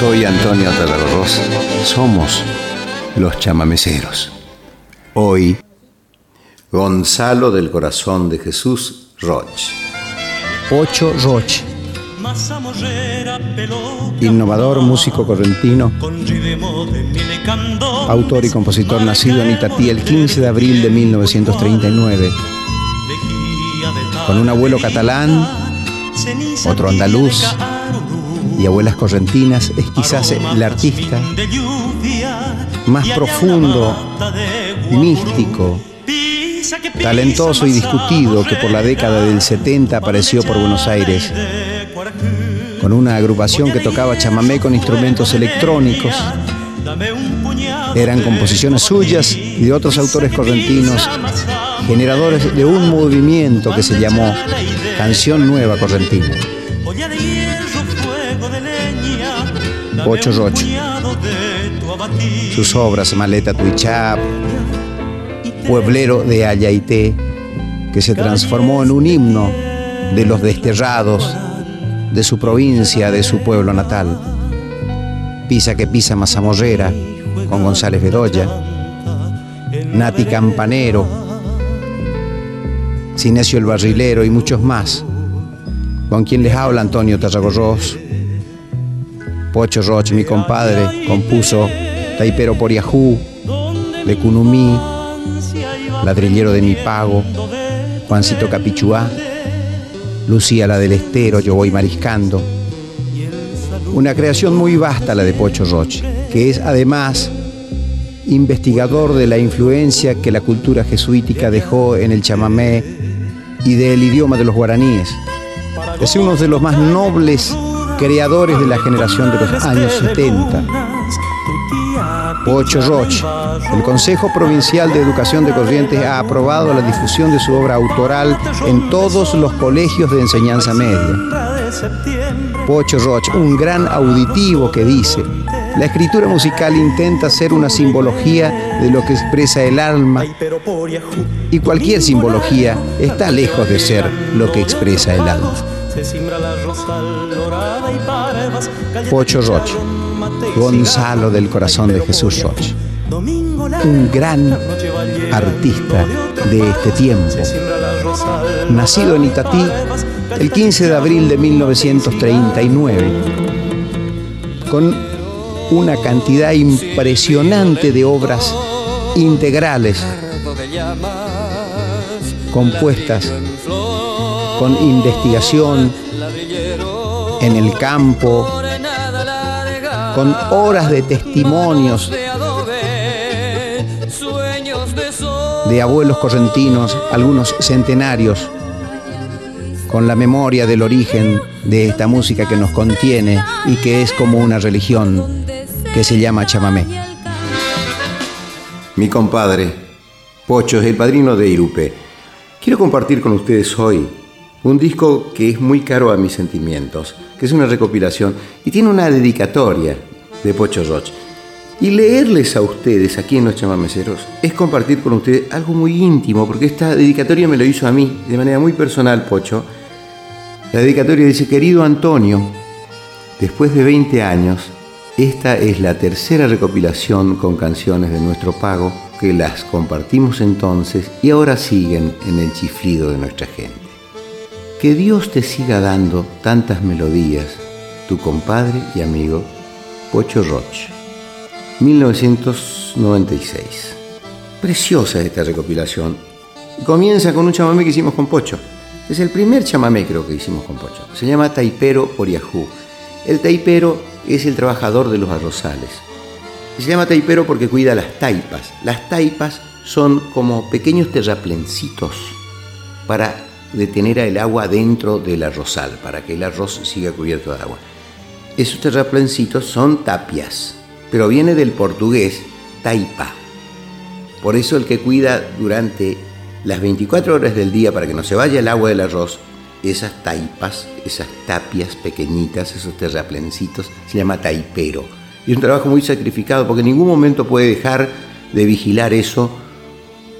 Soy Antonio Talarros. Somos los chamameceros. Hoy, Gonzalo del Corazón de Jesús Roch. Pocho Roch. Innovador, músico correntino, autor y compositor nacido en Itatí el 15 de abril de 1939. Con un abuelo catalán, otro andaluz y abuelas correntinas, es quizás el artista más profundo, místico, talentoso y discutido que por la década del 70 apareció por Buenos Aires, con una agrupación que tocaba chamamé con instrumentos electrónicos. Eran composiciones suyas y de otros autores correntinos, generadores de un movimiento que se llamó Canción Nueva Correntina. Pocho Rocho. Sus obras Maleta Tuichap, Pueblero de Ayaité, que se transformó en un himno de los desterrados de su provincia, de su pueblo natal. Pisa que pisa Mazamorrera, con González Bedoya, Nati Campanero, Sinesio el Barrilero y muchos más, con quien les habla Antonio Tarragorros. Pocho Roch, mi compadre, compuso Taipero por Yahoo, de Cunumí, Ladrillero de mi pago, Juancito Capichuá, Lucía la del Estero, Yo voy mariscando. Una creación muy vasta la de Pocho Roche, que es además investigador de la influencia que la cultura jesuítica dejó en el chamamé y del idioma de los guaraníes. Es uno de los más nobles creadores de la generación de los años 70. Pocho Roche, el Consejo Provincial de Educación de Corrientes ha aprobado la difusión de su obra autoral en todos los colegios de enseñanza media. Pocho Roche, un gran auditivo que dice, la escritura musical intenta ser una simbología de lo que expresa el alma y cualquier simbología está lejos de ser lo que expresa el alma. Pocho Roche, Gonzalo del Corazón de Jesús Roche, un gran artista de este tiempo, nacido en Itatí el 15 de abril de 1939, con una cantidad impresionante de obras integrales compuestas con investigación en el campo, con horas de testimonios de abuelos correntinos, algunos centenarios, con la memoria del origen de esta música que nos contiene y que es como una religión que se llama chamamé. Mi compadre, Pocho, es el padrino de Irupe. Quiero compartir con ustedes hoy un disco que es muy caro a mis sentimientos, que es una recopilación y tiene una dedicatoria de Pocho Roche. Y leerles a ustedes aquí en Los Chamameceros es compartir con ustedes algo muy íntimo, porque esta dedicatoria me lo hizo a mí, de manera muy personal, Pocho. La dedicatoria dice, querido Antonio, después de 20 años, esta es la tercera recopilación con canciones de nuestro pago que las compartimos entonces y ahora siguen en el chiflido de nuestra gente. Que Dios te siga dando tantas melodías, tu compadre y amigo Pocho Roch. 1996. Preciosa esta recopilación. Comienza con un chamamé que hicimos con Pocho. Es el primer chamamé creo que hicimos con Pocho. Se llama Taipero por Yahoo. El taipero es el trabajador de los arrozales. Se llama taipero porque cuida las taipas. Las taipas son como pequeños terraplencitos para detener el agua dentro del arrozal, para que el arroz siga cubierto de agua. Esos terraplencitos son tapias, pero viene del portugués taipa. Por eso el que cuida durante las 24 horas del día para que no se vaya el agua del arroz, esas taipas, esas tapias pequeñitas, esos terraplencitos, se llama taipero. Y es un trabajo muy sacrificado porque en ningún momento puede dejar de vigilar eso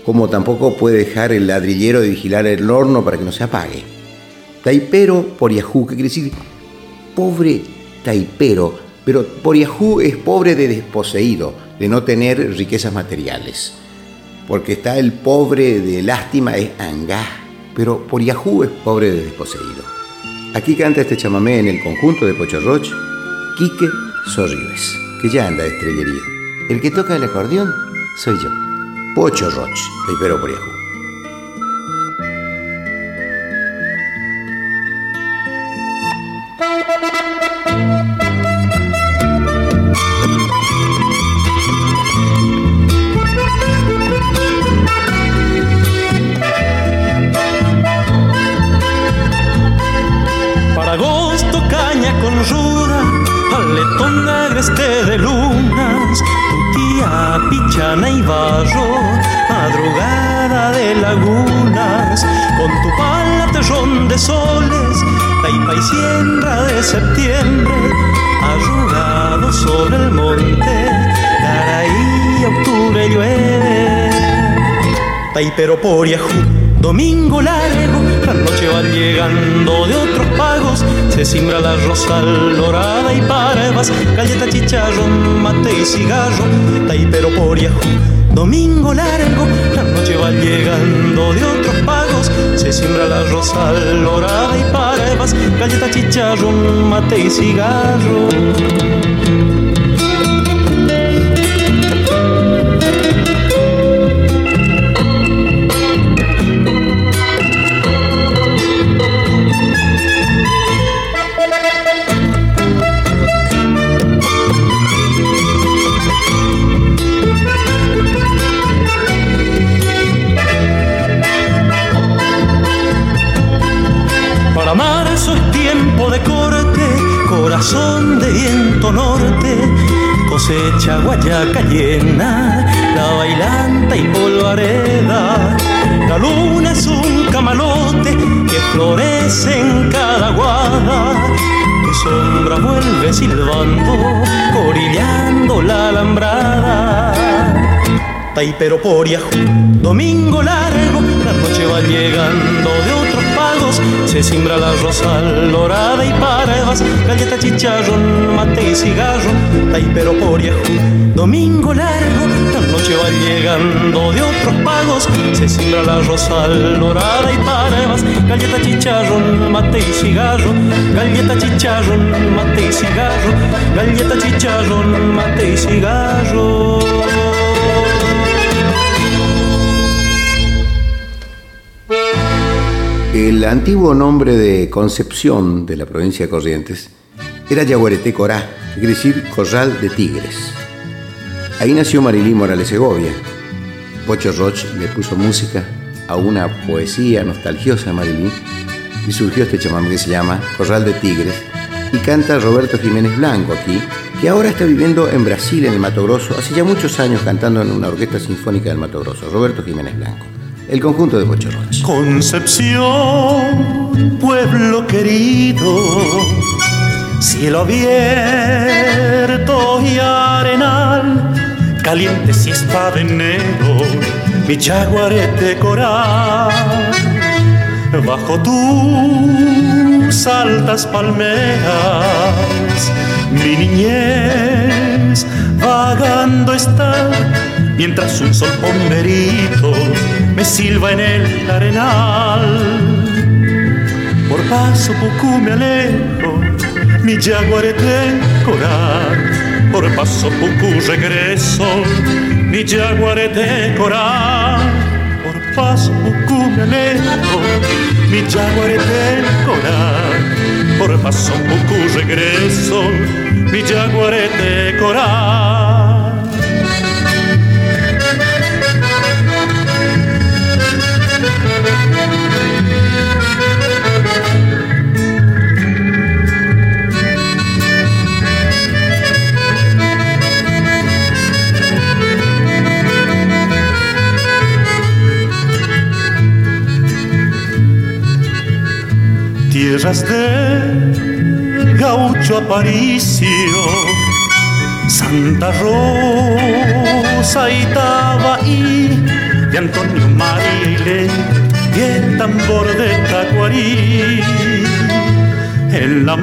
como tampoco puede dejar el ladrillero de vigilar el horno para que no se apague. Taipero por Yahoo, que quiere decir pobre taipero, Pero Poriajú es pobre de desposeído, de no tener riquezas materiales. Porque está el pobre de lástima, es Angá. Pero Poriajú es pobre de desposeído. Aquí canta este chamamé en el conjunto de Pocho Roch, Quique Sorribes, que ya anda de estrellería. El que toca el acordeón soy yo, Pocho Roch, de Ibero. Pero por Yahoo. Domingo largo, la noche va llegando de otros pagos. Se simbra la rosal dorada y parvas, galleta, chicharrón, mate y cigarro. pero por Yahoo. Domingo largo, la noche va llegando de otros pagos. Se siembra la rosal dorada y parvas, galleta, chicharrón, mate y cigarro. De viento norte, cosecha guayaca llena, la bailanta y polvareda. La luna es un camalote que florece en cada guada. Tu sombra vuelve silbando, corillando la alambrada. Taipero por domingo largo, la noche va llegando de otros se simbra la rosal dorada y parvas, galleta, chicharrón, mate y cigarro, taipero por domingo largo, la noche va llegando de otros pagos, se simbra la rosal dorada y parvas, galleta, chicharrón, mate y cigarro, galleta, chicharrón, mate y cigarro, galleta, chicharrón, mate y cigarro. El antiguo nombre de Concepción de la provincia de Corrientes era Yaguareté Corá, quiere decir Corral de Tigres. Ahí nació Marilí Morales Segovia. Pocho Roch le puso música a una poesía nostalgiosa de Marilí y surgió este chamamé que se llama Corral de Tigres y canta Roberto Jiménez Blanco aquí, que ahora está viviendo en Brasil, en el Mato Grosso, hace ya muchos años cantando en una orquesta sinfónica del Mato Grosso, Roberto Jiménez Blanco el conjunto de Pochorroch. Concepción, pueblo querido, cielo abierto y arenal, caliente siesta de enero, mi chaguarete coral, bajo tus altas palmeras, mi niñez vagando está mientras un sol ponderito me silba en el arenal. Por paso poco me alejo, mi jaguarete coral. Por paso poco regreso, mi jaguarete coral. Por paso poco me alejo, mi jaguarete coral. Por paso poco regreso, mi jaguarete coral. Tierras de Gaucho Aparicio, Santa Rosa y Tabaí, de Antonio María y el tambor de Tacuarí, en la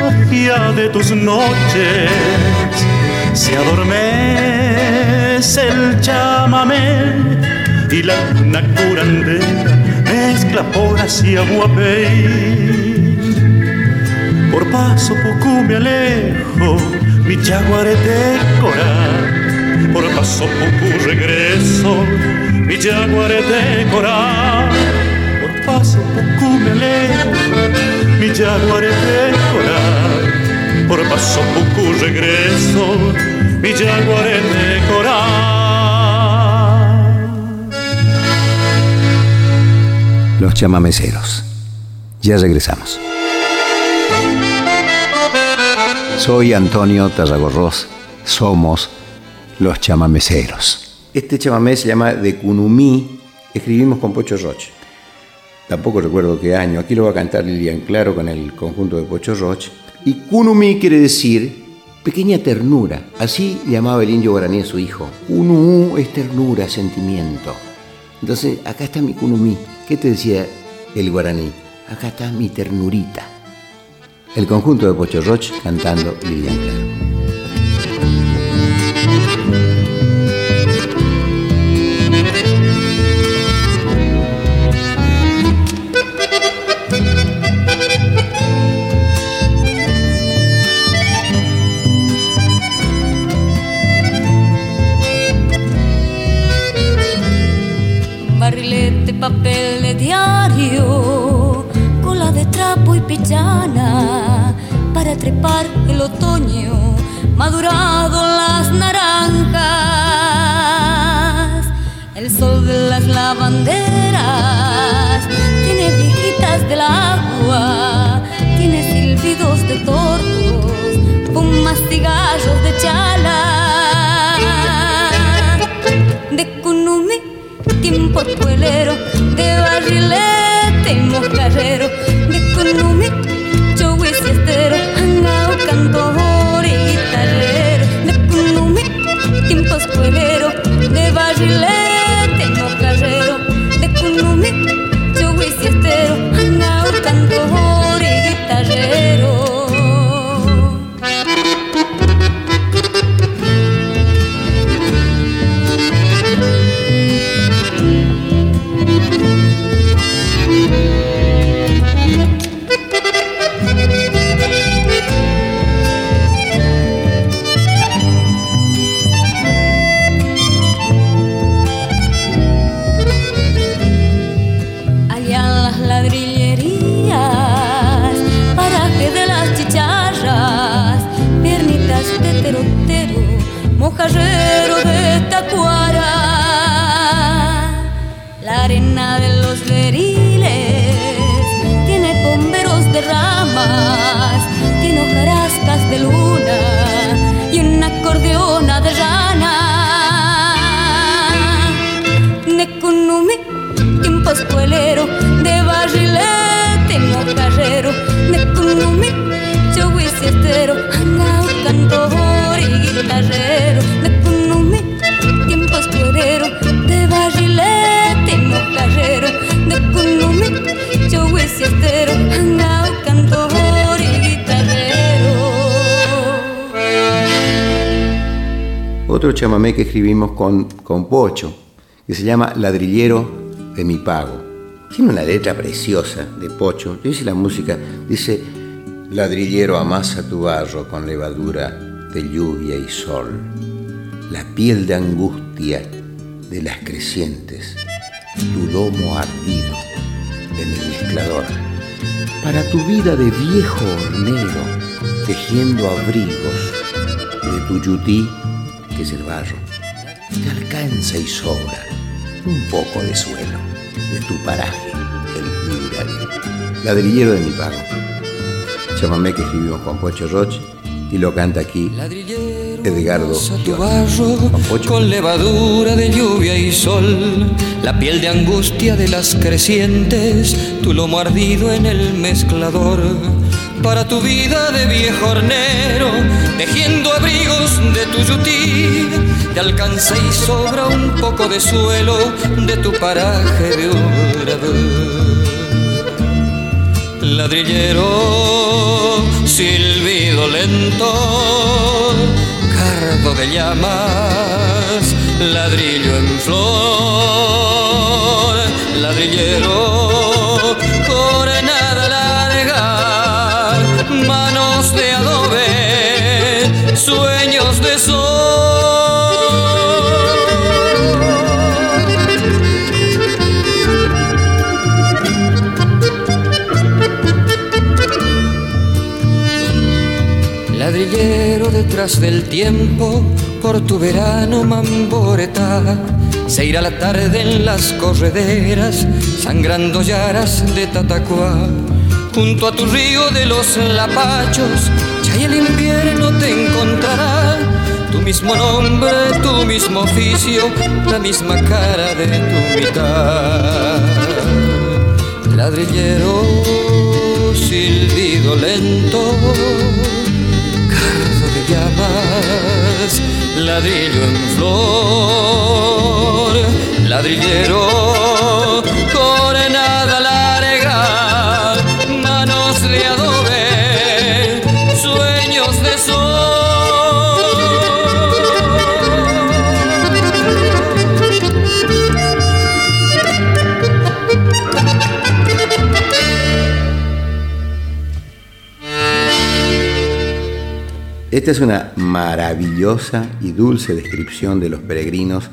poesía de tus noches se adormece el chamamé y la luna curandera mezcla por hacia guapey. Por paso poco me alejo, mi jaguarete coral. Por paso poco regreso, mi jaguarete coral. Por paso poco me alejo, mi jaguarete coral. Por paso poco regreso, mi jaguarete coral. Los chamameceros. Ya regresamos. Soy Antonio Tarragorros. Somos los chamameceros. Este chamamé se llama De Cunumí. Escribimos con Pocho Roche. Tampoco recuerdo qué año. Aquí lo va a cantar Lilian Claro con el conjunto de Pocho Roche. Y Cunumí quiere decir pequeña ternura. Así llamaba el indio guaraní a su hijo. Cunumú es ternura, sentimiento. Entonces, acá está mi Cunumí. ¿Qué te decía el guaraní? Acá está mi ternurita. El conjunto de Pocho Roche cantando Lilian Claro. Y pichana, para trepar el otoño, madurado las naranjas, el sol de las lavanderas, tiene viejitas del agua, tiene silbidos de tordos, fumas cigarros de chala, de cunumi tiempo espuelero, de barrilete y moscarrero, con, Pocho, que se llama Ladrillero de mi pago. Tiene una letra preciosa de Pocho. Yo hice la música, dice, Ladrillero amasa tu barro con levadura de lluvia y sol, la piel de angustia de las crecientes, tu lomo ardido en el mezclador, para tu vida de viejo hornero, tejiendo abrigos de tu yutí, que es el barro, te alcanza y sobra un poco de suelo de tu paraje, el. Ladrillero de mi pago. Chamamé que escribimos con Pocho Roche y lo canta aquí Edgardo tu barro con levadura de lluvia y sol, la piel de angustia de las crecientes, tu lomo ardido en el mezclador. Para tu vida de viejo hornero, tejiendo abrigos de tu yutí, te alcanza y sobra un poco de suelo de tu paraje de obrador. ladrillero, silbido lento, cardo de llamas, ladrillo en flor, ladrillero, detrás del tiempo, por tu verano mamboreta. Se irá la tarde en las correderas, sangrando yaras de Tatacuá. Junto a tu río de los lapachos, ya el invierno te encontrará. Tu mismo nombre, tu mismo oficio, la misma cara de tu mitad. Ladrillero, silbido lento llamas, ladrillo en flor, ladrillero, nada Esta es una maravillosa y dulce descripción de los peregrinos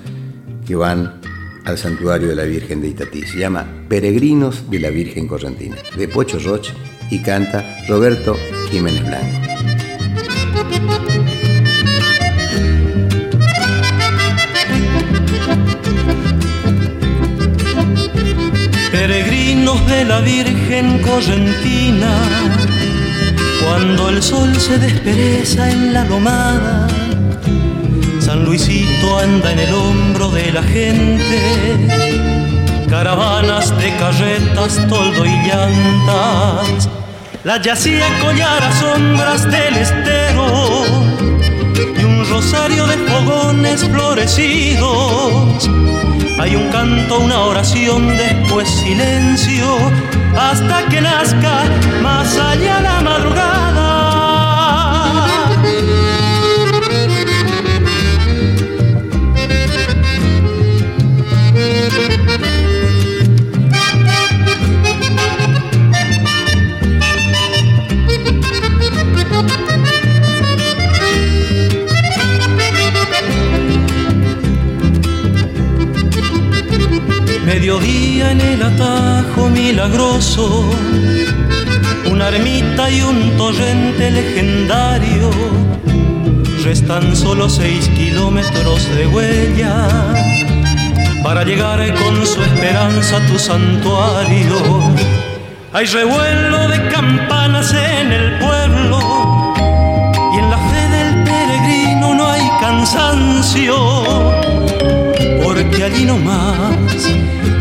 que van al santuario de la Virgen de Itatí. Se llama Peregrinos de la Virgen Correntina, de Pocho Roche y canta Roberto Jiménez Blanco. Peregrinos de la Virgen Correntina cuando el sol se despereza en la lomada, San Luisito anda en el hombro de la gente. Caravanas de carretas, toldo y llantas. La yacía collar a sombras del estero y un rosario de fogones florecidos. Hay un canto, una oración, después silencio hasta que nazca más allá la madrugada. El atajo milagroso, una ermita y un torrente legendario. Restan solo seis kilómetros de huella para llegar con su esperanza a tu santuario. Hay revuelo de campanas en el pueblo y en la fe del peregrino no hay cansancio, porque allí no más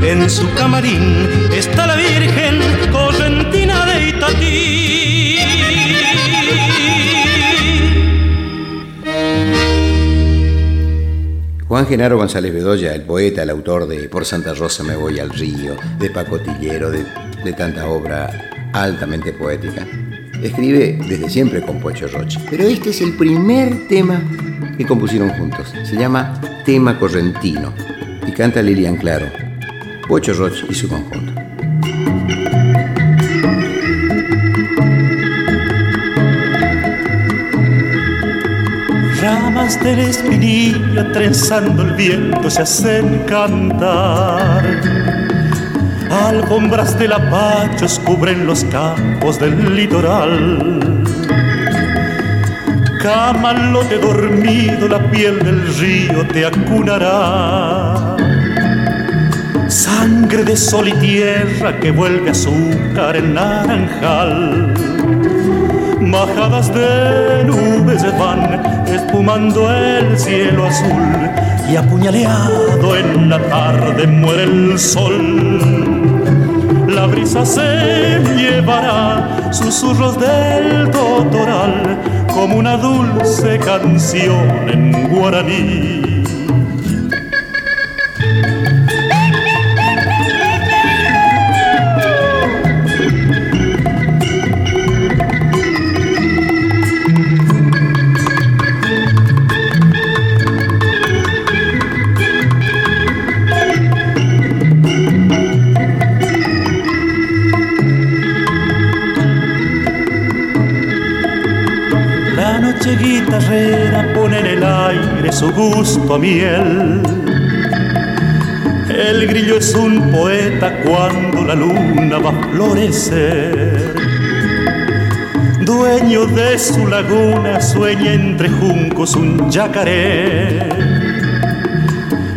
en su camarín está la Virgen Correntina de Itatí. Juan Genaro González Bedoya, el poeta, el autor de Por Santa Rosa me voy al río, de Pacotillero, de, de tanta obra altamente poética, escribe desde siempre con Pocho Roche. Pero este es el primer tema que compusieron juntos. Se llama Tema Correntino y canta Lilian Claro. Pocho Roche y su conjunto. Ramas del espinillo trenzando el viento se hacen cantar. Alfombras de lapachos cubren los campos del litoral. Camalote dormido, la piel del río te acunará Sangre de sol y tierra que vuelve azúcar en naranjal. Majadas de nubes van espumando el cielo azul y apuñaleado en la tarde muere el sol. La brisa se llevará susurros del totoral como una dulce canción en guaraní. A miel. El grillo es un poeta cuando la luna va a florecer. Dueño de su laguna sueña entre juncos un yacaré.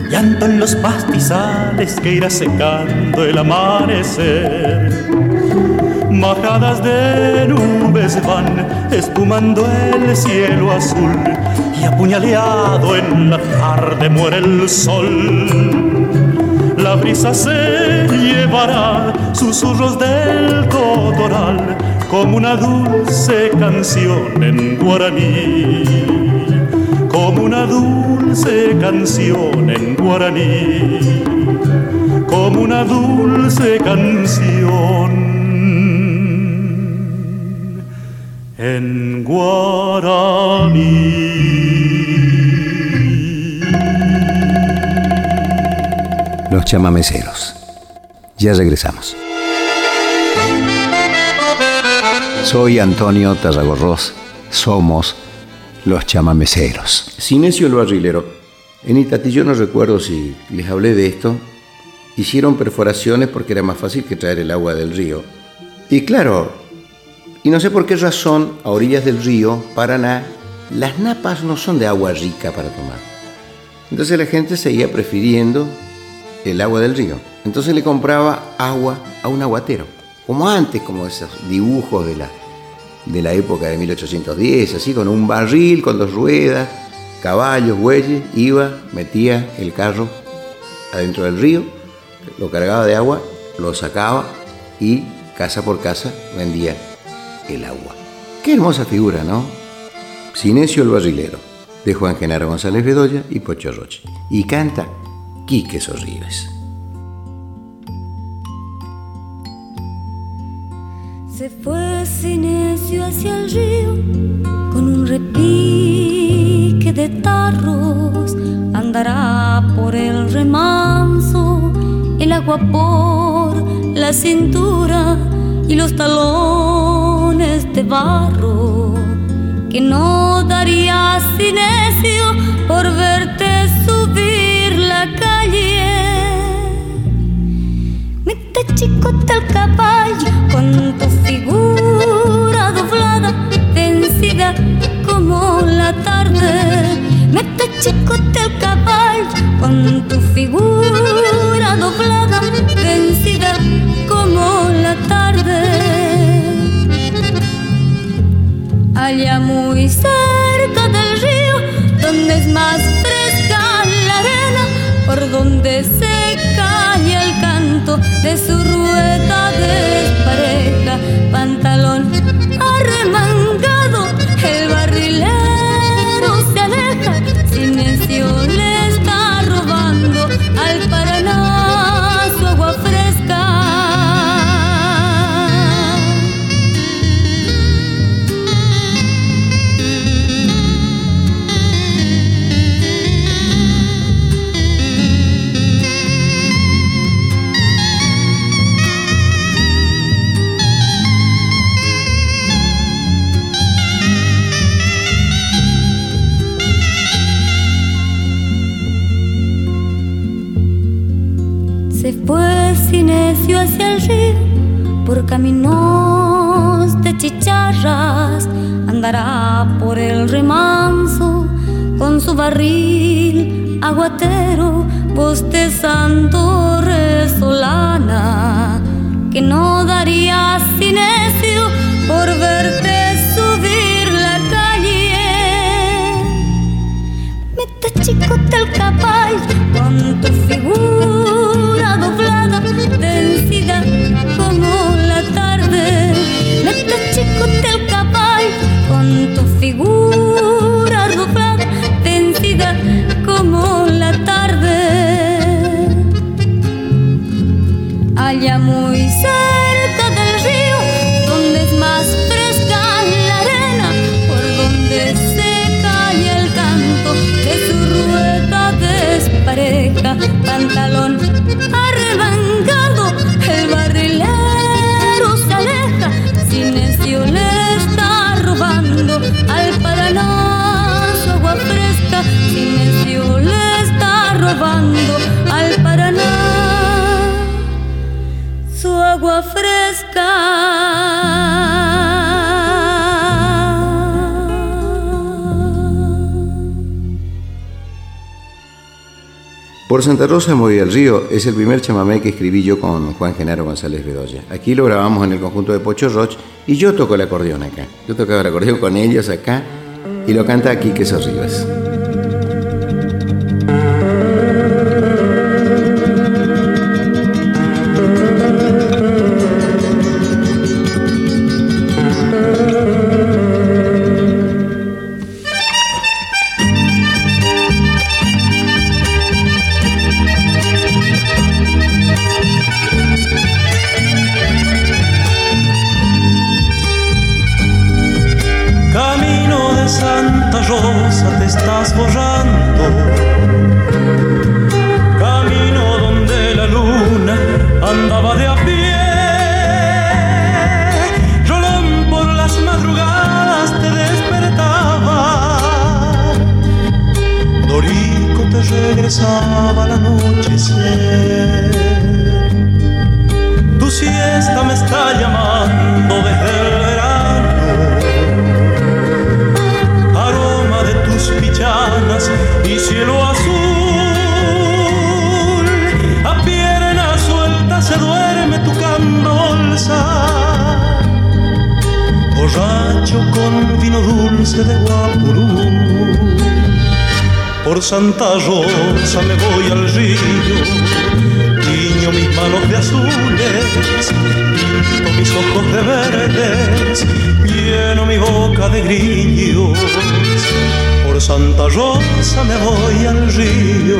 Llanto en los pastizales que irá secando el amanecer majadas de nubes van espumando el cielo azul apuñaleado en la tarde muere el sol. La brisa se llevará susurros del totoral como una dulce canción en guaraní. Como una dulce canción en guaraní. Como una dulce canción en guaraní. Los chamameceros. Ya regresamos. Soy Antonio Tarragorros. Somos los chamameceros. Sinesio el barrilero. En Itati yo no recuerdo si les hablé de esto. Hicieron perforaciones porque era más fácil que traer el agua del río. Y claro, y no sé por qué razón, a orillas del río Paraná, las napas no son de agua rica para tomar. Entonces la gente seguía prefiriendo el agua del río. Entonces le compraba agua a un aguatero, como antes, como esos dibujos de la, de la época de 1810, así con un barril, con dos ruedas, caballos, bueyes, iba, metía el carro adentro del río, lo cargaba de agua, lo sacaba y casa por casa vendía el agua. Qué hermosa figura, ¿no? Sinesio el barrilero, de Juan Genaro González Bedoya y Pocho Roche. Y canta Quique Sorribes. Se fue Sinesio hacia el río con un repique de tarros. Andará por el remanso, el agua por la cintura y los talones de barro que no daría silencio por verte subir la calle. Mete chicote el caballo con tu figura doblada, vencida como la tarde. Mete chicote el caballo con tu figura doblada, vencida como la tarde. Allá muy cerca del río, donde es más fresca la arena, por donde se cae el canto de su rueda despareja, pantalón arremangado, el barrilero se aleja, silencio le caminos de chicharras. Andará por el remanso con su barril aguatero, bostezando resolana. Que no daría Sinesio por verte subir la calle. Mete chicote el caballo con tu figura Por Santa Rosa voy al río es el primer chamamé que escribí yo con Juan Genaro González Bedoya. Aquí lo grabamos en el conjunto de Pocho Roch y yo toco el acordeón acá. Yo tocaba el acordeón con ellos acá y lo canta te estás borrando. Camino donde la luna andaba de a pie. Rolón por las madrugadas te despertaba. Dorico te regresaba la noche. Aquí que Rivas. Santa Rosa me voy al río, niño mis manos de azules, pinto mis ojos de verdes, lleno mi boca de grillos. Por Santa Rosa me voy al río.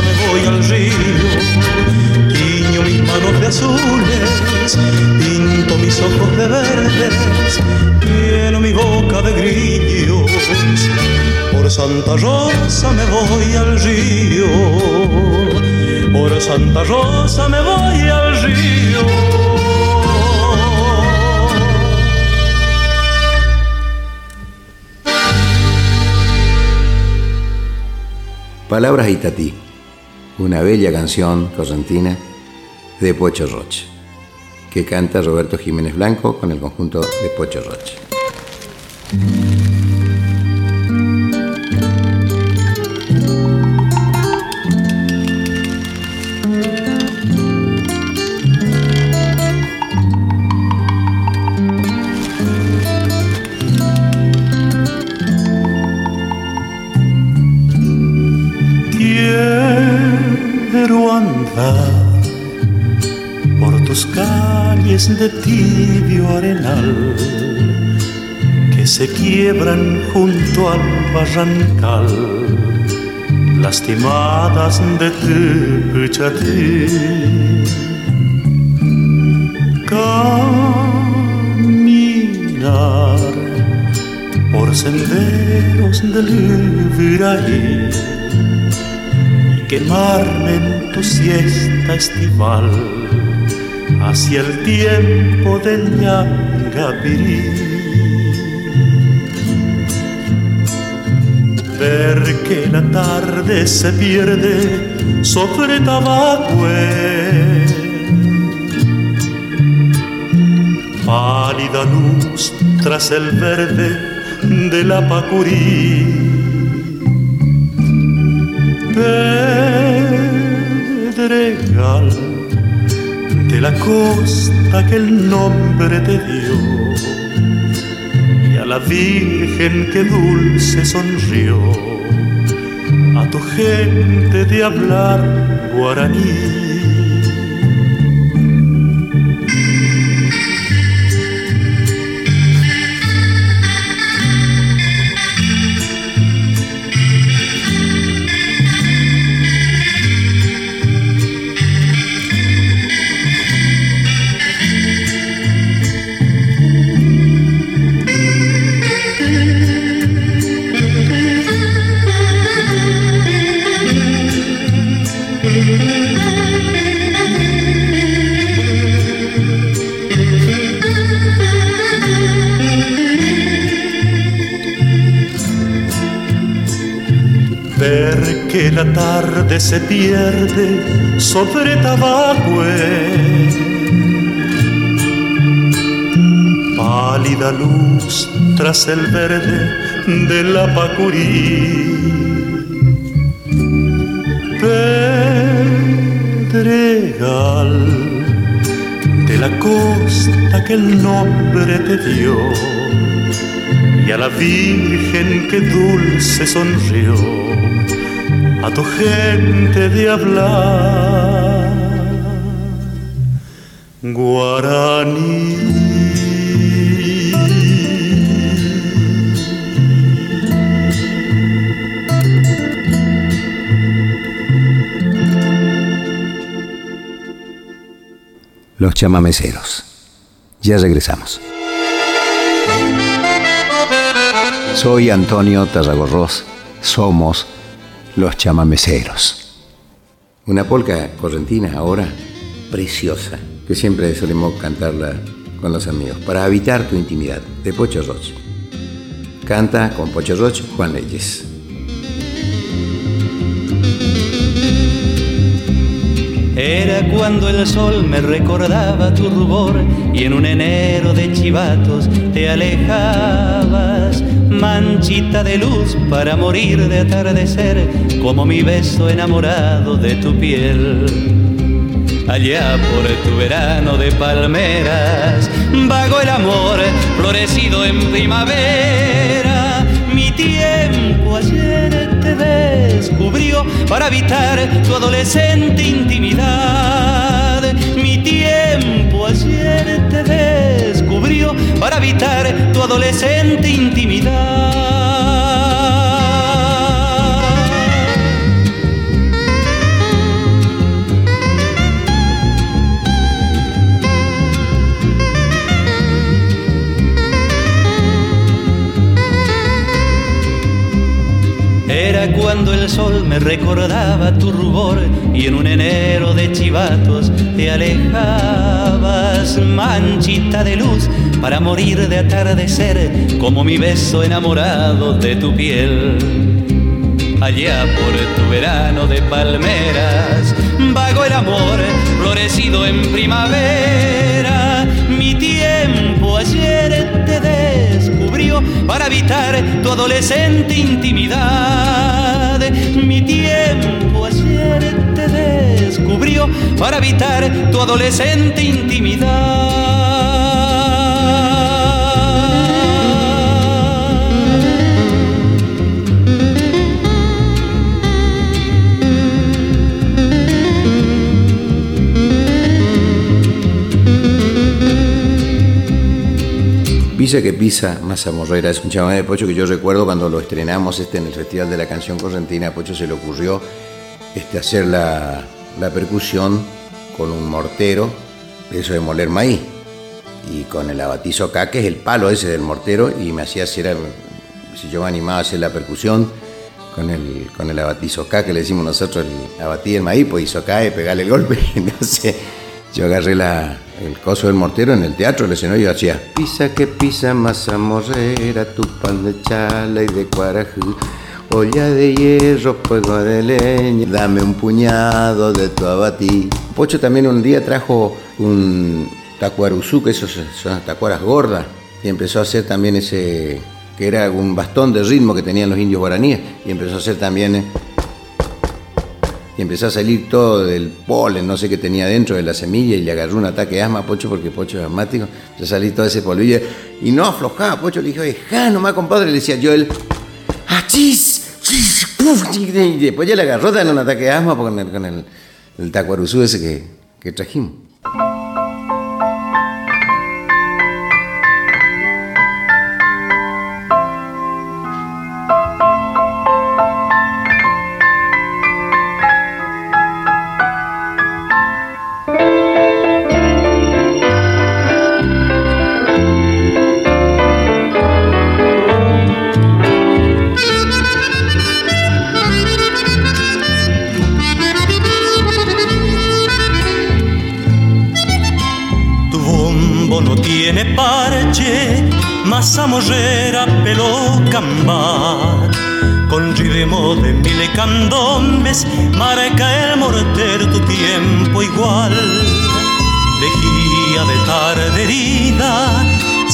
me voy al río, tiño mis manos de azules, pinto mis ojos de verdes, lleno mi boca de grillos. Por Santa Rosa me voy al río, por Santa Rosa me voy al río. Palabras Itatí, una bella canción correntina de Pocho Roche, que canta Roberto Jiménez Blanco con el conjunto de Pocho Roche. Que se quiebran junto al barrancal, lastimadas de tu Caminar por senderos del Viraí y quemarme en tu siesta estival hacia el tiempo del Ñangapirí. Ver que la tarde se pierde sobre Tabacue. Pálida luz tras el verde de la Pacurí. Pedregal de la costa que el nombre te dio. Y a la Virgen que dulce sonrió. A tu gente de hablar guaraní que la tarde se pierde sobre Tabacue. Pálida luz tras el verde de la Pacurí. Pedregal de la costa que el nombre te dio y a la Virgen que dulce sonrió a tu gente de hablar guaraní. Los chamameceros. Ya regresamos. Soy Antonio Tarragorros. Somos los chamameceros. Una polca correntina ahora preciosa, que siempre solemos cantarla con los amigos, para habitar tu intimidad, de Pocho Roch. Canta con Pocho Roch Juan Leyes. Era cuando el sol me recordaba tu rubor y en un enero de chivatos te alejabas manchita de luz para morir de atardecer, como mi beso enamorado de tu piel. Allá por tu verano de palmeras, vago el amor florecido en primavera. Mi tiempo ayer descubrió para habitar tu adolescente intimidad. Mi tiempo ayer te descubrió para habitar tu adolescente intimidad. Sol me recordaba tu rubor y en un enero de chivatos te alejabas, manchita de luz para morir de atardecer, como mi beso enamorado de tu piel. Allá por tu verano de palmeras, vago el amor florecido en primavera. Mi tiempo ayer te descubrió para habitar tu adolescente intimidad. Mi tiempo ayer te descubrió para habitar tu adolescente intimidad. Pisa que pisa, Masa Morrera, es un chamamé de Pocho que yo recuerdo cuando lo estrenamos este en el Festival de la Canción Correntina, a Pocho se le ocurrió este, hacer la, percusión con un mortero, eso de moler maíz, y con el abatizo acá, que es el palo ese del mortero, y me hacía hacer, si yo me animaba a hacer la percusión con el, con el abatizo acá, que le decimos nosotros, el abatir el maíz, pues hizo acá y pegarle el golpe, entonces yo agarré la, el coso del mortero en el teatro, el escenario, yo hacía. Pisa que pisa masa morrera, tu pan de chala y de cuarajú, olla de hierro, fuego de leña, dame un puñado de tu abatí. Pocho también un día trajo un tacuaruzú, que esos son tacuaras gordas, y empezó a hacer también ese, que era un bastón de ritmo que tenían los indios guaraníes, y empezó a hacer también... Y empezó a salir todo del polen, no sé qué tenía dentro de la semilla y le agarró un ataque de asma a Pocho porque Pocho es asmático, ya salí todo ese polvillo y no aflojaba, Pocho le dijo, ja, nomás compadre, le decía yo él, ¡achis! Y después ya le agarró en un ataque de asma con el, con el, tacuaruzú ese que trajimos.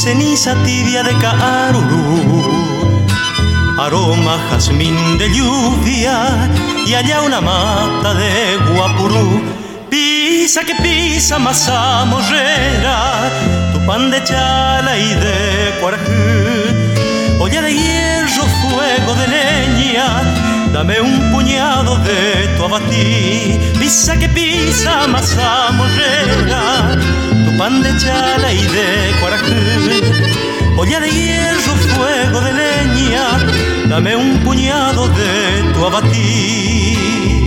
Ceniza tibia de carurú aroma jazmín de lluvia y allá una mata de guapurú. Pisa que pisa masa morrera pan de chala y de cuarajú, olla de hierro, fuego de leña, dame un puñado de tu abatí, pisa que pisa, masa morrera, tu pan de chala y de cuarajú, olla de hierro, fuego de leña, dame un puñado de tu abatí.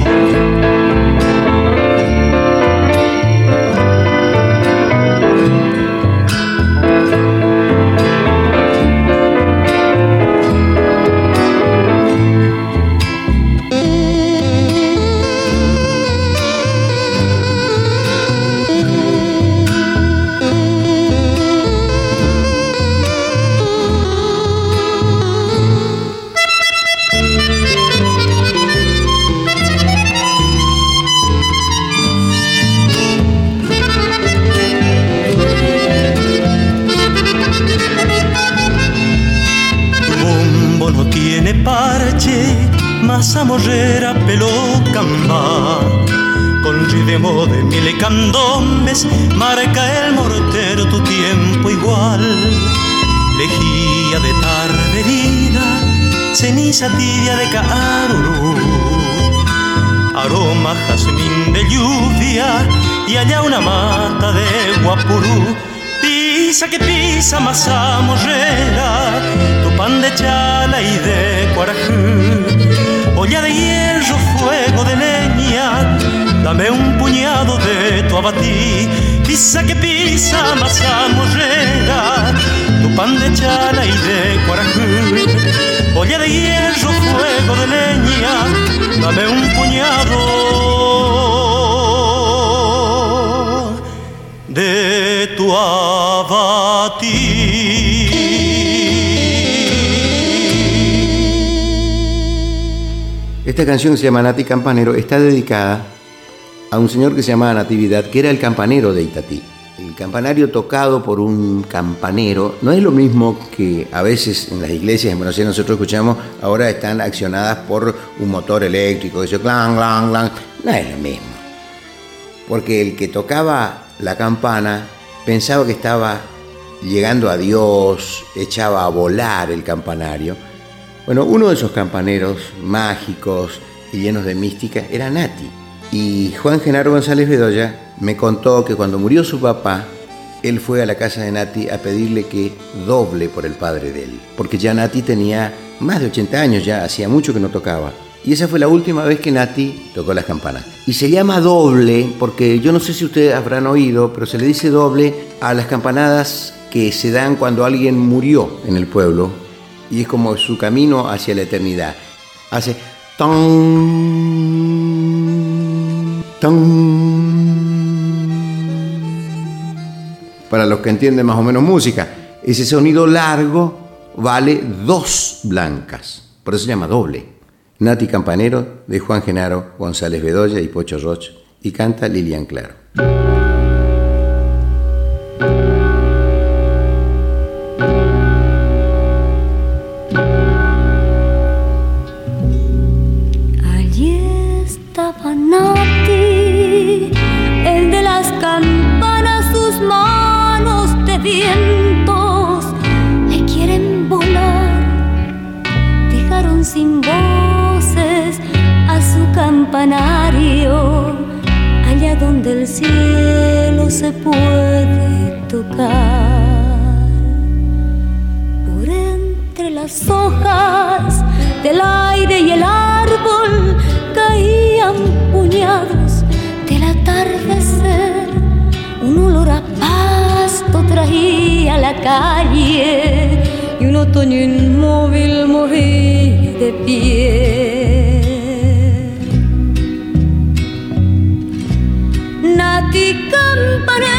Mil candombes marca el mortero tu tiempo igual. Lejía de tarde herida ceniza tibia de carurú aroma jazmín de lluvia y allá una mata de guapurú. Pisa que pisa masa morrera tu pan de chala y de cuarajú. Olla de hierro, fuego de leña, dame un puñado de tu abatí, pisa que pisa, masa morrera, tu pan de chala y de cuarajú, olla de hierro, fuego de leña, dame un puñado de tu abatí. Esta canción se llama Nati Campanero. Está dedicada a un señor que se llamaba Natividad, que era el campanero de Itatí. El campanario tocado por un campanero no es lo mismo que a veces en las iglesias en Buenos nosotros escuchamos, ahora están accionadas por un motor eléctrico, eso clan, clan, clan. No es lo mismo. Porque el que tocaba la campana pensaba que estaba llegando a Dios, echaba a volar el campanario bueno, uno de esos campaneros mágicos y llenos de mística era Nati. Y Juan Genaro González Bedoya me contó que cuando murió su papá, él fue a la casa de Nati a pedirle que doble por el padre de él. Porque ya Nati tenía más de 80 años, ya hacía mucho que no tocaba. Y esa fue la última vez que Nati tocó las campanas. Y se llama doble porque yo no sé si ustedes habrán oído, pero se le dice doble a las campanadas que se dan cuando alguien murió en el pueblo y es como su camino hacia la eternidad. Hace Para los que entienden más o menos música, ese sonido largo vale dos blancas, por eso se llama doble. Nati Campanero de Juan Genaro González Bedoya y Pocho Roch y canta Lilian Claro. sin voces a su campanario, allá donde el cielo se puede tocar. Por entre las hojas del aire y el árbol caían puñados del atardecer, un olor a pasto traía la calle y un otoño inmóvil moría de pie. Nati campanero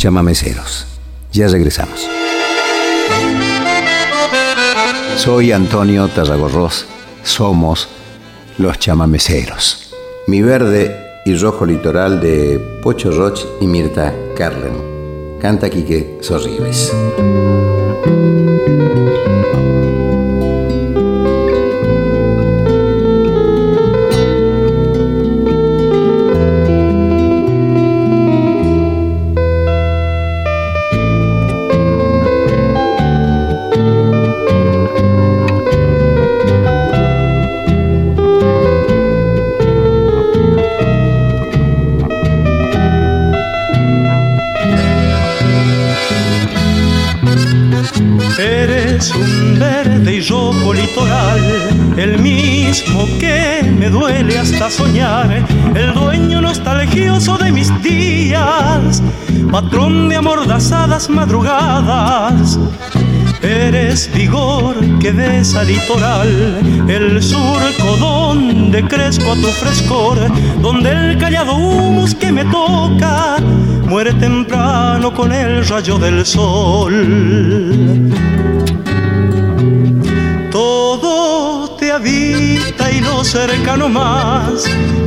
chamameceros. Ya regresamos. Soy Antonio Tarragorros. Somos los chamameceros. Mi verde y rojo litoral de Pocho Roch y Mirta Carlen. Canta Quique Sorribes. Amordazadas madrugadas. Eres vigor que besa litoral, el surco donde crezco a tu frescor, donde el callado humus que me toca muere temprano con el rayo del sol. Cercano más,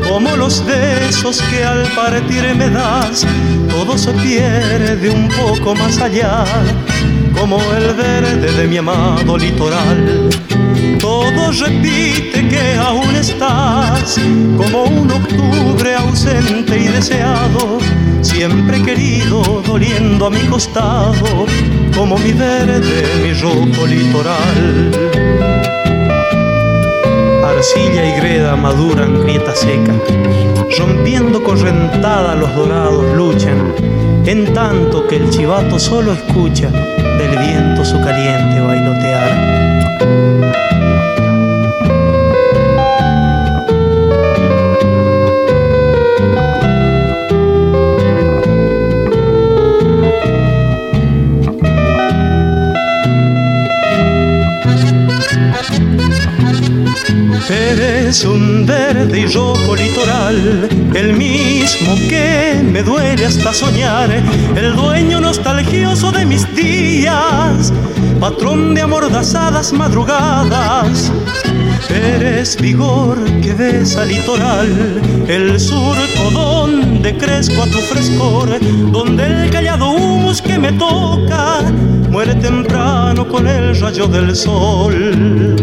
como los besos que al partir me das, todo se pierde un poco más allá, como el verde de mi amado litoral. Todo repite que aún estás, como un octubre ausente y deseado, siempre querido, doliendo a mi costado, como mi verde, mi rojo litoral morcilla y greda maduran grieta seca. Rompiendo correntada los dorados luchan, en tanto que el chivato solo escucha del viento su caliente bailotear. Eres un verde y rojo litoral, el mismo que me duele hasta soñar, el dueño nostalgioso de mis días, patrón de amordazadas madrugadas. Eres vigor que besa litoral, el surco donde crezco a tu frescor, donde el callado humus que me toca muere temprano con el rayo del sol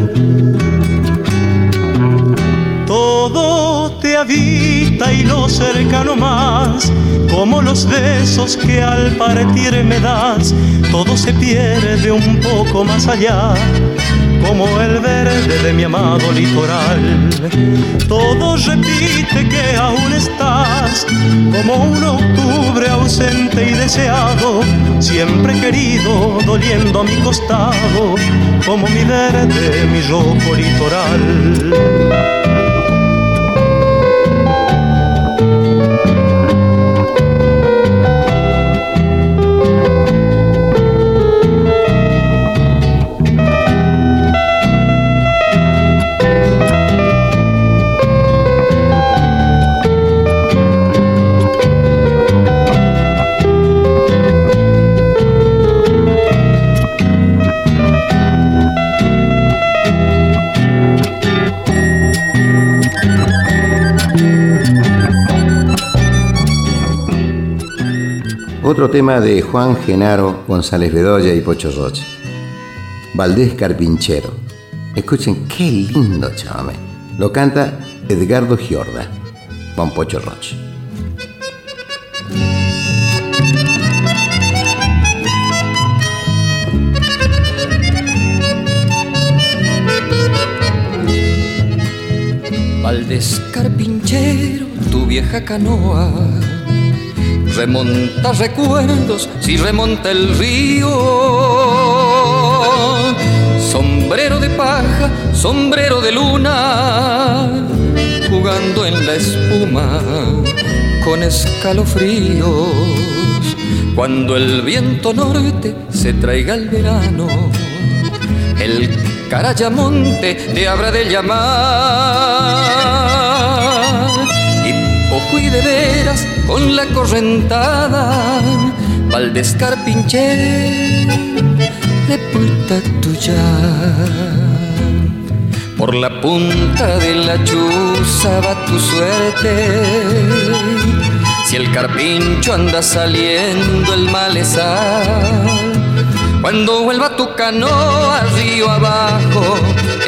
y lo cercano más, como los besos que al partir me das, todo se pierde un poco más allá, como el verde de mi amado litoral. Todo repite que aún estás, como un octubre ausente y deseado, siempre querido, doliendo a mi costado, como mi verde, mi rojo litoral. Otro tema de Juan Genaro González Bedoya y Pocho Roche. Valdés Carpinchero. Escuchen qué lindo chamamé. Lo canta Edgardo Giorda con Pocho Roche. Valdés Carpinchero, tu vieja canoa remonta recuerdos si remonta el río. Sombrero de paja, sombrero de luna, jugando en la espuma con escalofríos. Cuando el viento norte se traiga el verano, el carayamonte te habrá de llamar. Y ojo y de veras con la correntada, Valdés Carpinche de puerta tuya. Por la punta de la chuza va tu suerte. Si el carpincho anda saliendo el malezal, cuando vuelva tu canoa río abajo,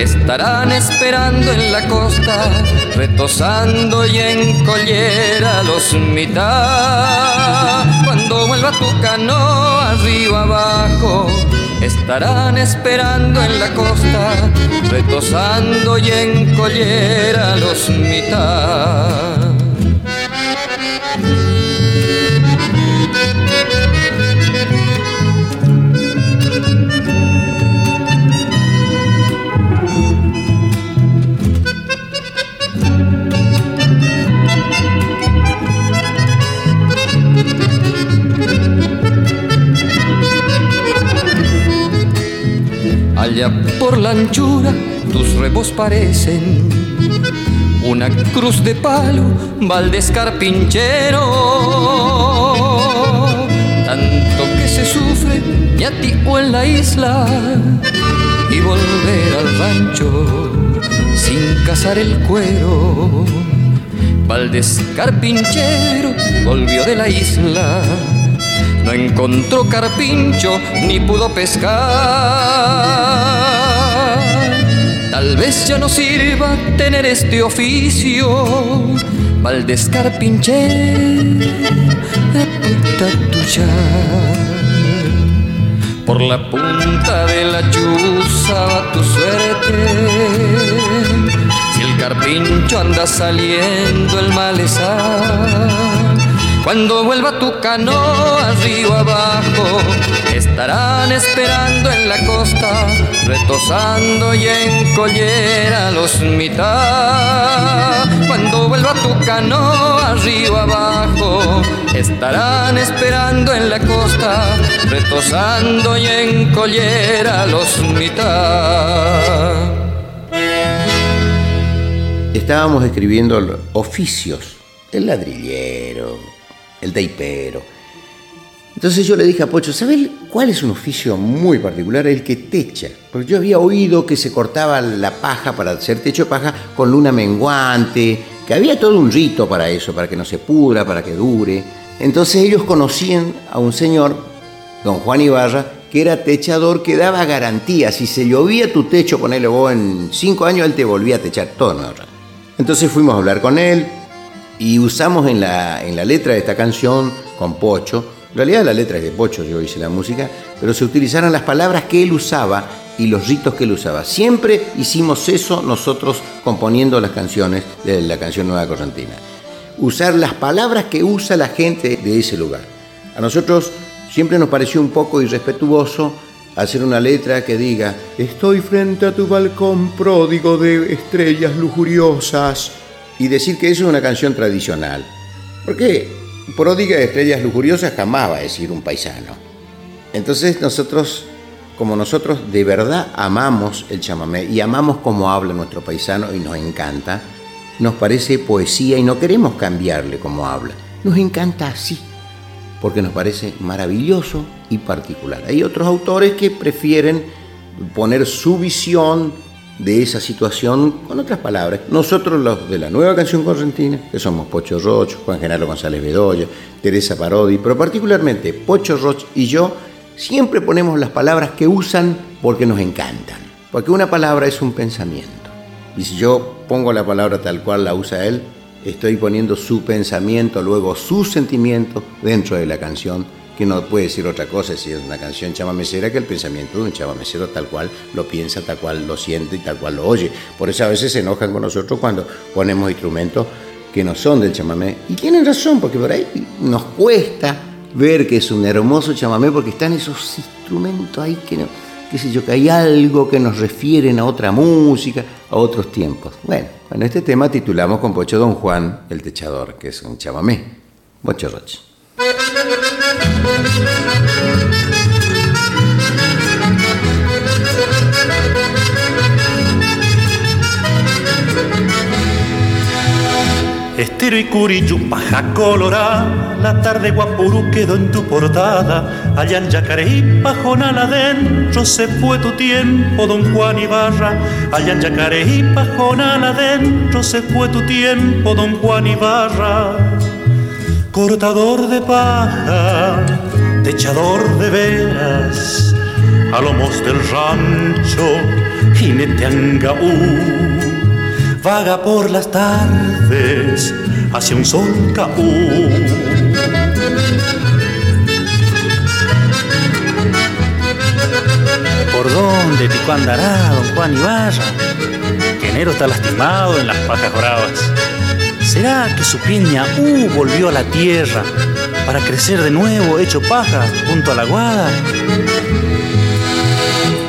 estarán esperando en la costa, retosando y en collera los mitad. Cuando vuelva tu canoa río abajo, estarán esperando en la costa, retosando y en collera los mitad. Por la anchura tus rebos parecen una cruz de palo, Valdés Carpinchero. Tanto que se sufre y a ti en la isla y volver al rancho sin cazar el cuero. Valdés Carpinchero volvió de la isla encontró carpincho ni pudo pescar. Tal vez ya no sirva tener este oficio, tuya. Por la punta de la chuza va tu suerte carpincho anda saliendo el malezal. Cuando vuelva tu canoa río abajo, estarán esperando en la costa, retosando y en collera los mitad. Cuando vuelva tu canoa río abajo, estarán esperando en la costa, retosando y en collera los mitad. Estábamos escribiendo oficios, el ladrillero, el taipero. Entonces yo le dije a Pocho, ¿sabes cuál es un oficio muy particular? El que techa. Porque yo había oído que se cortaba la paja para hacer techo de paja con luna menguante, que había todo un rito para eso, para que no se pudra, para que dure. Entonces ellos conocían a un señor, don Juan Ibarra, que era techador, que daba garantía. Si se llovía tu techo, ponele vos en cinco años, él te volvía a techar todo. Entonces fuimos a hablar con él, y usamos en la, en la letra de esta canción con Pocho, en realidad la letra es de Pocho, yo hice la música, pero se utilizaron las palabras que él usaba y los ritos que él usaba. Siempre hicimos eso nosotros componiendo las canciones de la canción Nueva Correntina. Usar las palabras que usa la gente de ese lugar. A nosotros siempre nos pareció un poco irrespetuoso hacer una letra que diga, estoy frente a tu balcón pródigo de estrellas lujuriosas y decir que eso es una canción tradicional. Porque pródiga de estrellas lujuriosas jamás va a decir un paisano. Entonces nosotros, como nosotros de verdad amamos el chamamé y amamos cómo habla nuestro paisano y nos encanta, nos parece poesía y no queremos cambiarle cómo habla. Nos encanta así, porque nos parece maravilloso y particular. Hay otros autores que prefieren poner su visión de esa situación con otras palabras. Nosotros los de la nueva canción correntina, que somos Pocho Roch, Juan Genaro González Bedoya, Teresa Parodi, pero particularmente Pocho Roch y yo, siempre ponemos las palabras que usan porque nos encantan. Porque una palabra es un pensamiento. Y si yo pongo la palabra tal cual la usa él, estoy poniendo su pensamiento, luego su sentimiento dentro de la canción que no puede decir otra cosa si es una canción chamamecera que el pensamiento de un chamamecero tal cual lo piensa, tal cual lo siente y tal cual lo oye. Por eso a veces se enojan con nosotros cuando ponemos instrumentos que no son del chamamé. Y tienen razón, porque por ahí nos cuesta ver que es un hermoso chamamé porque están esos instrumentos ahí que no, qué sé yo, que hay algo que nos refieren a otra música, a otros tiempos. Bueno, en este tema titulamos con Pocho Don Juan, el techador, que es un chamamé. Pocho Roche. Estero y Curillo, paja colorada, la tarde guapurú quedó en tu portada. Allá en Yacareí, pajonal adentro, se fue tu tiempo, don Juan Ibarra. Allá en Yacareí, pajonal adentro, se fue tu tiempo, don Juan Ibarra cortador de paja, techador de veras, a lomos del rancho, jinete angaú, vaga por las tardes hacia un sol caú. ¿Por dónde pico andará don Juan Ibarra? Que enero está lastimado en las pajas bravas ¿Será que su piña uh, volvió a la tierra para crecer de nuevo hecho paja junto a la guada?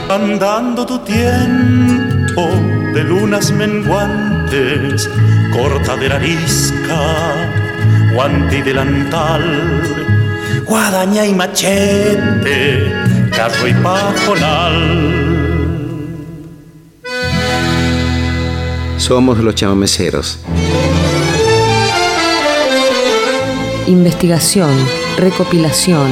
Andando tu tiempo de lunas menguantes, corta de la arisca, guante y delantal, guadaña y machete, carro y pajonal. Somos los chamameceros. Investigación, recopilación,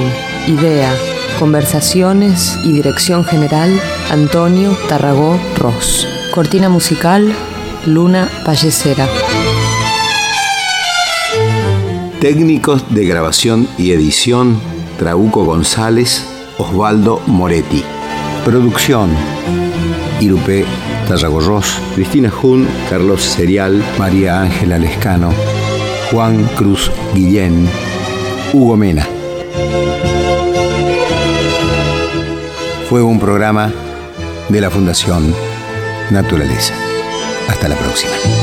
idea, conversaciones y dirección general, Antonio Tarragó Ross. Cortina musical, Luna Pallecera. Técnicos de grabación y edición, Trauco González, Osvaldo Moretti. Producción, Irupé Tarragorros, Cristina Jun, Carlos Serial, María Ángela Lescano, Juan Cruz Guillén, Hugo Mena. Fue un programa de la Fundación Naturaleza. Hasta la próxima.